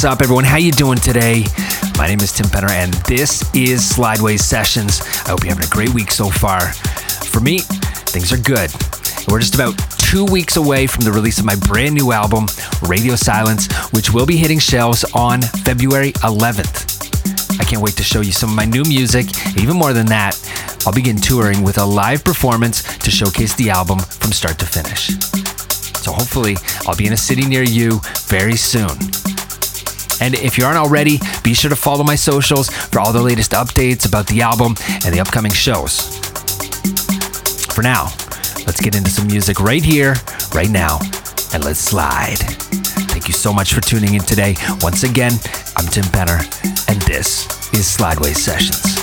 What's up, everyone? How you doing today? My name is Tim Penner, and this is Slideways Sessions. I hope you're having a great week so far. For me, things are good. We're just about two weeks away from the release of my brand new album, Radio Silence, which will be hitting shelves on February 11th. I can't wait to show you some of my new music. Even more than that, I'll begin touring with a live performance to showcase the album from start to finish. So hopefully, I'll be in a city near you very soon. And if you aren't already, be sure to follow my socials for all the latest updates about the album and the upcoming shows. For now, let's get into some music right here, right now, and let's slide. Thank you so much for tuning in today. Once again, I'm Tim Penner, and this is Slideways Sessions.